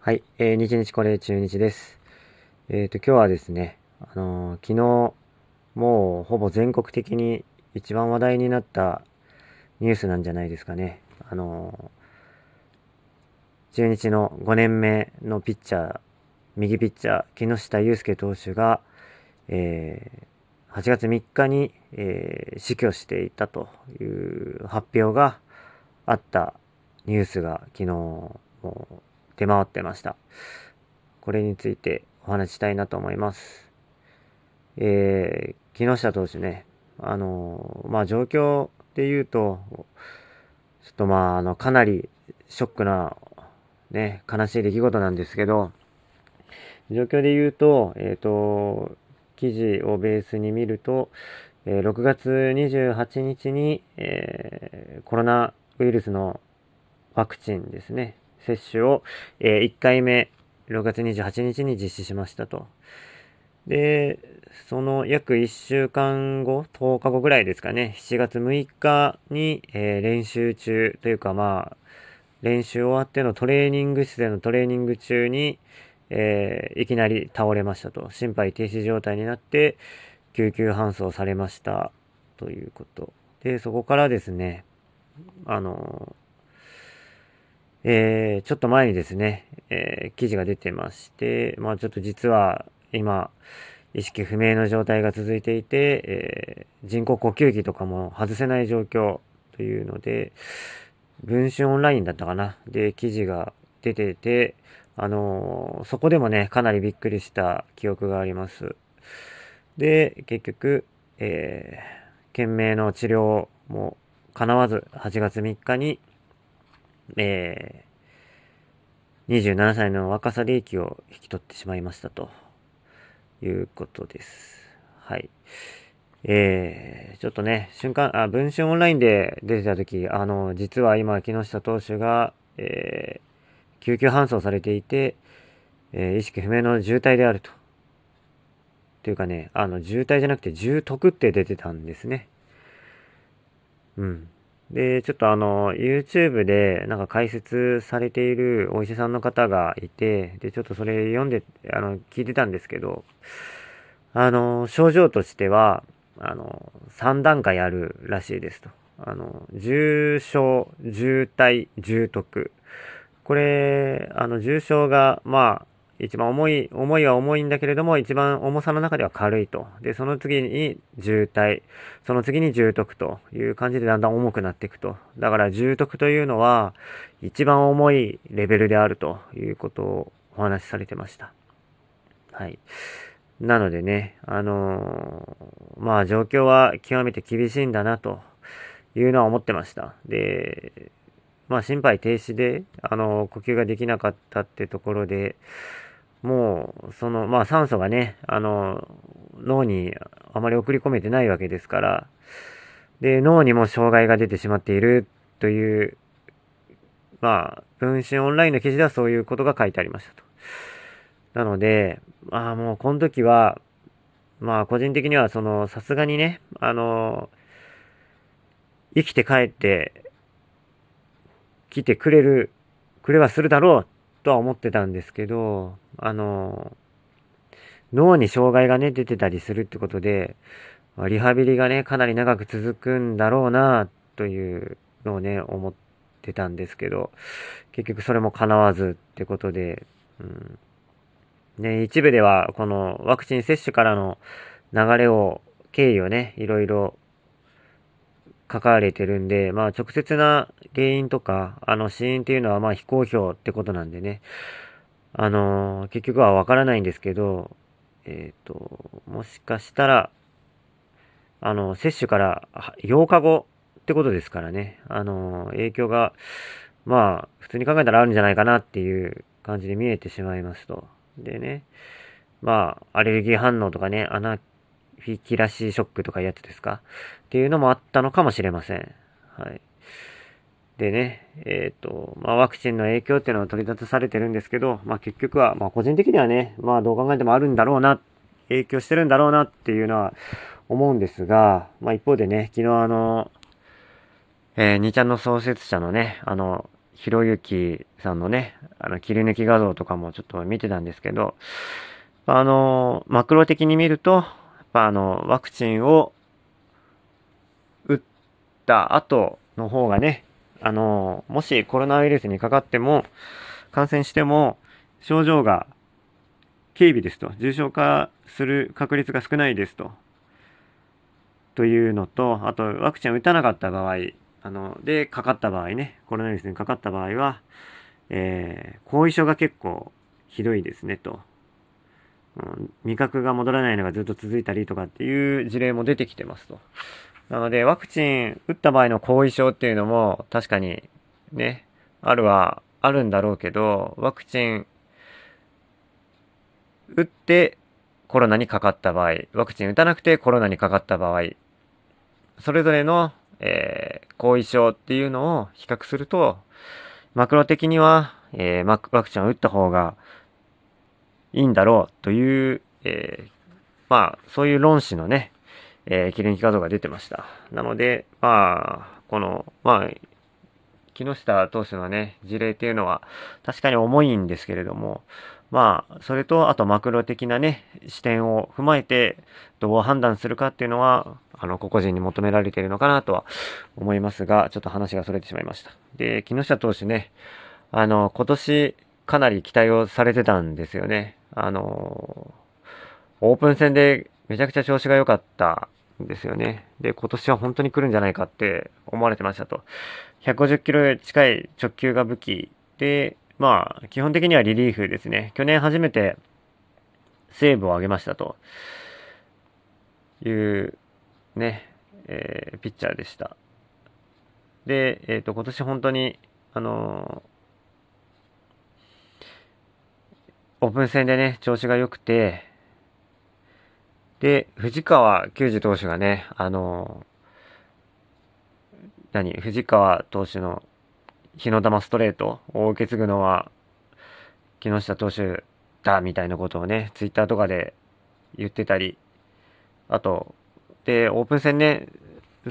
はい、えー、日日これ中日です。えっ、ー、と、今日はですね、あのー、昨日、もうほぼ全国的に一番話題になったニュースなんじゃないですかね。あのー、中日の5年目のピッチャー、右ピッチャー、木下祐介投手が、えー、8月3日に、えー、死去していたという発表があったニュースが昨日もう出回ってました。これについてお話したいなと思います。えー、木下投手ね、あのまあ状況で言うと、ちょっとまあ、あの、かなりショックな、ね、悲しい出来事なんですけど、状況で言うと、えっ、ー、と、記事をベースに見ると、えー、6月28日に、えー、コロナウイルスのワクチンですね、接種を、え、1回目、6月28日に実施しましたと。で、その約1週間後、10日後ぐらいですかね、7月6日に、えー、練習中というかまあ、練習終わってのトレーニング室でのトレーニング中に、えー、いきなり倒れましたと。心肺停止状態になって、救急搬送されましたということ。で、そこからですね、あのえー、ちょっと前にですね、えー、記事が出てまして、まあちょっと実は今、意識不明の状態が続いていて、えー、人工呼吸器とかも外せない状況というので、文春オンラインだったかな？で、記事が出てて、あのそこでもね、かなりびっくりした記憶があります。で、結局、え、懸命の治療も叶わず、8月3日に、えー、27歳の若さで息を引き取ってしまいましたということです。はい。えー、ちょっとね、瞬間、あ、文春オンラインで出てた時、あの、実は今、木下投手が、えー、救急搬送されていて、えー、意識不明の重体であると。っていうかね、あの、重体じゃなくて重篤って出てたんですね。うん。で、ちょっとあの、YouTube でなんか解説されているお医者さんの方がいて、で、ちょっとそれ読んで、あの、聞いてたんですけど、あの、症状としては、あの、3段階あるらしいですと。あの、重症、重体、重篤。これ、あの、重症が、まあ、一番重い、重いは重いんだけれども、一番重さの中では軽いと。で、その次に渋滞、その次に重篤という感じでだんだん重くなっていくと。だから重篤というのは、一番重いレベルであるということをお話しされてました。はい。なのでね、あのー、まあ状況は極めて厳しいんだなというのは思ってました。で、まあ心肺停止で、あの、呼吸ができなかったってところで、もう、その、まあ酸素がね、あの、脳にあまり送り込めてないわけですから、で、脳にも障害が出てしまっているという、まあ、分身オンラインの記事ではそういうことが書いてありましたと。なので、まあもうこの時は、まあ個人的にはその、さすがにね、あの、生きて帰って来てくれる、くれはするだろうとは思ってたんですけど、あの、脳に障害がね、出てたりするってことで、リハビリがね、かなり長く続くんだろうな、というのをね、思ってたんですけど、結局それも叶わずってことで、うん。ね、一部では、このワクチン接種からの流れを、経緯をね、いろいろ書かれてるんで、まあ直接な原因とか、あの死因っていうのはまあ非公表ってことなんでね、あのー、結局はわからないんですけど、えっ、ー、と、もしかしたら、あの、接種から8日後ってことですからね、あのー、影響が、まあ、普通に考えたらあるんじゃないかなっていう感じで見えてしまいますと。でね、まあ、アレルギー反応とかね、アナフィキラシーショックとかいうやつですか。っていうのもあったのかもしれません。はい。でね、えっ、ー、と、まあ、ワクチンの影響っていうのは取り立たされてるんですけど、まあ、結局は、まあ、個人的にはね、まあ、どう考えてもあるんだろうな、影響してるんだろうなっていうのは思うんですが、まあ、一方でね、昨日あの、えー、2ちゃんの創設者のね、あの、ひろゆきさんのね、あの切り抜き画像とかもちょっと見てたんですけど、あの、マクロ的に見ると、やっぱあの、ワクチンをった後の方がね、あの、もしコロナウイルスにかかっても、感染しても、症状が軽微ですと、重症化する確率が少ないですと、というのと、あと、ワクチンを打たなかった場合、あの、で、かかった場合ね、コロナウイルスにかかった場合は、えー、後遺症が結構ひどいですねと。うん、味覚が戻らないのがずっと続いたりとかっていう事例も出てきてますと。なので、ワクチン打った場合の後遺症っていうのも確かにね、あるはあるんだろうけど、ワクチン打ってコロナにかかった場合、ワクチン打たなくてコロナにかかった場合、それぞれのえー、後遺症っていうのを比較すると、マクロ的には、えー、ワクチンを打った方がいいんだろうという、えー、まあ、そういう論旨のね、えー、切り抜き画像が出てました。なので、まあ、この、まあ、木下投手のね、事例っていうのは確かに重いんですけれども、まあ、それと、あとマクロ的なね、視点を踏まえて、どう判断するかっていうのは、あの、個々人に求められているのかなとは思いますが、ちょっと話が逸れてしまいました。で、木下投手ね、あの、今年かなり期待をされてたんですよね。あの、オープン戦でめちゃくちゃ調子が良かったですよね。で、今年は本当に来るんじゃないかって思われてましたと。150キロ近い直球が武器で、まあ、基本的にはリリーフですね。去年初めてセーブを上げましたというね、えー、ピッチャーでした。で、えっ、ー、と、今年本当に、あのー、オープン戦でね、調子が良くて、で、藤川球児投手がね、あの何、藤川投手の日の玉ストレートを受け継ぐのは木下投手だみたいなことをね、ツイッターとかで言ってたり、あと、で、オープン戦ね、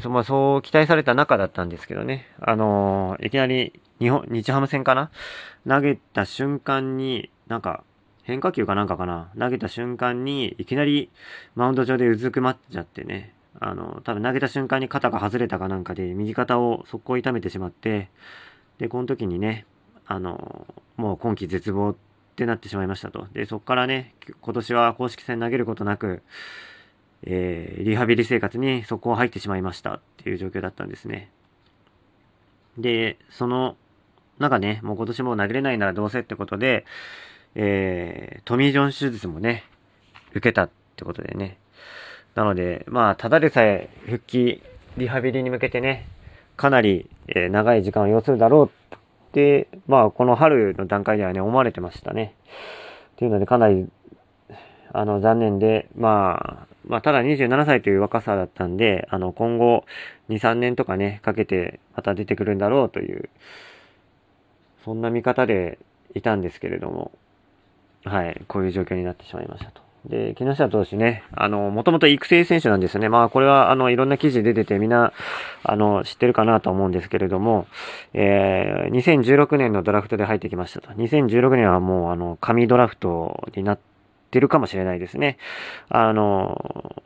そまあ、そう期待された中だったんですけどね、あのー、いきなり日本、日ハム戦かな？投げた瞬間に、なんか、変化球かなんかかな？投げた瞬間に、いきなりマウンド上でうずくまっちゃってね、あの、多分投げた瞬間に肩が外れたかなんかで、右肩を速攻痛めてしまって、で、この時にね、あの、もう今季絶望ってなってしまいましたと。で、そこからね、今年は公式戦投げることなく、えー、リハビリ生活にそこを入ってしまいましたっていう状況だったんですね。で、その中ね、もう今年も投げれないならどうせってことで、えー、トミー・ジョン手術もね、受けたってことでね。なので、まあ、ただでさえ復帰、リハビリに向けてね、かなり、え長い時間を要するだろうって、まあ、この春の段階ではね、思われてましたね。っていうので、かなり、あの、残念で、まあ、まあ、ただ27歳という若さだったんで、あの、今後、2、3年とかね、かけて、また出てくるんだろうという、そんな見方でいたんですけれども、はい、こういう状況になってしまいましたと。で、木下投手ね、あの、もともと育成選手なんですよね。まあ、これは、あの、いろんな記事出てて、みんな、あの、知ってるかなと思うんですけれども、えー、2016年のドラフトで入ってきましたと。2016年はもう、あの、神ドラフトになってるかもしれないですね。あの、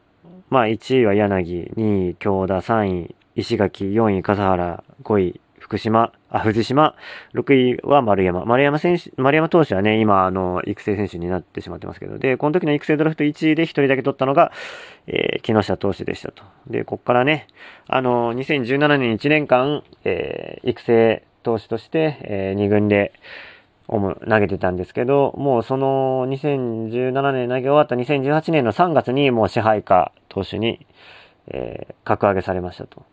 まあ、1位は柳、2位、京田、3位、石垣、4位、笠原、5位、福島、あ、藤島、6位は丸山。丸山選手、丸山投手はね、今、あの、育成選手になってしまってますけど、で、この時の育成ドラフト1位で1人だけ取ったのが、えー、木下投手でしたと。で、こっからね、あの、2017年1年間、えー、育成投手として、えー、2軍で、投げてたんですけど、もうその2017年投げ終わった2018年の3月にもう支配下投手に、えー、格上げされましたと。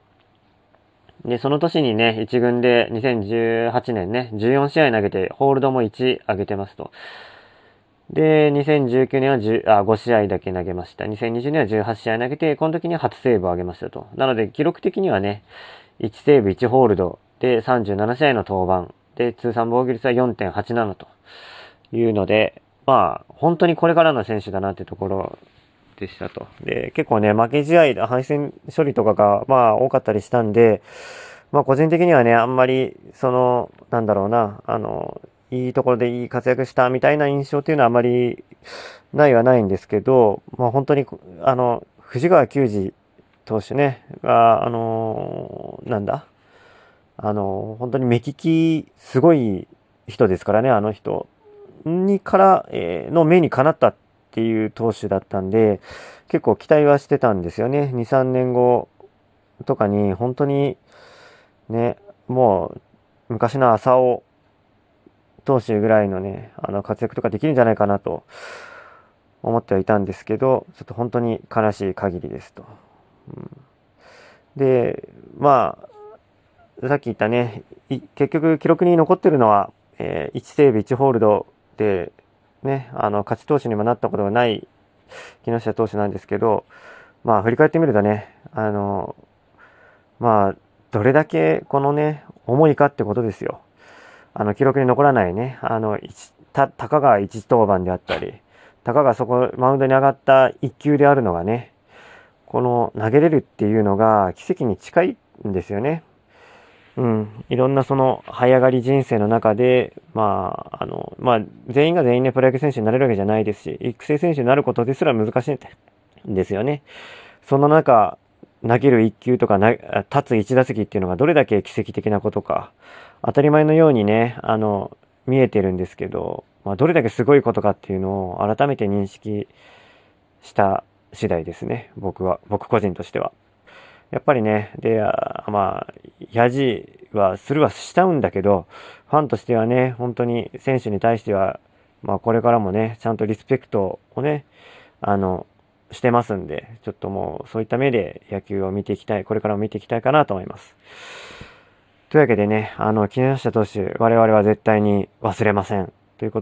で、その年にね、1軍で2018年ね、14試合投げて、ホールドも1上げてますと。で、2019年は10あ5試合だけ投げました。2020年は18試合投げて、この時に初セーブを上げましたと。なので、記録的にはね、1セーブ1ホールドで37試合の登板。で、通算防御率は4.87というので、まあ、本当にこれからの選手だなってところでしたと。で、結構ね、負け試合、敗戦処理とかが、まあ、多かったりしたんで、まあ個人的にはね、あんまり、その、なんだろうな、あの、いいところでいい活躍したみたいな印象っていうのはあまりないはないんですけど、まあ本当に、あの、藤川球児投手ね、が、あの、なんだ、あの、本当に目利き、すごい人ですからね、あの人。にから、えー、の目にかなったていう投手だったんで、結構期待はしてたんですよね。2、3年後とかに、本当に、ね、もう、昔の浅尾投手ぐらいのね、あの活躍とかできるんじゃないかなと思ってはいたんですけど、ちょっと本当に悲しい限りですと。うん、で、まあ、さっき言ったね、結局記録に残ってるのは、えー、1セーブ1ホールドで、ね、あの、勝ち投手にもなったことがない木下投手なんですけど、まあ、振り返ってみるとね、あの、まあ、どれだけこのね、重いかってことですよ。あの、記録に残らないね、あの、た、たかが1登板であったり、たかがそこ、マウンドに上がった1球であるのがね、この投げれるっていうのが奇跡に近いんですよね。うん、いろんなその這い上がり人生の中で、まあ、あの、まあ、全員が全員ね、プロ野球選手になれるわけじゃないですし、育成選手になることですら難しいんですよね。その中、投げる1球とかな、立つ1打席っていうのがどれだけ奇跡的なことか、当たり前のようにね、あの、見えてるんですけど、まあ、どれだけすごいことかっていうのを改めて認識した次第ですね。僕は、僕個人としては。やっぱりね、で、あまあ、やじはするはしちゃうんだけど、ファンとしてはね、本当に選手に対しては、まあこれからもね、ちゃんとリスペクトをね、あの、してますんで、ちょっともうそういった目で野球を見ていきたい、これからも見ていきたいかなと思います。というわけでね、あの、木下投手、我々は絶対に忘れません。ということ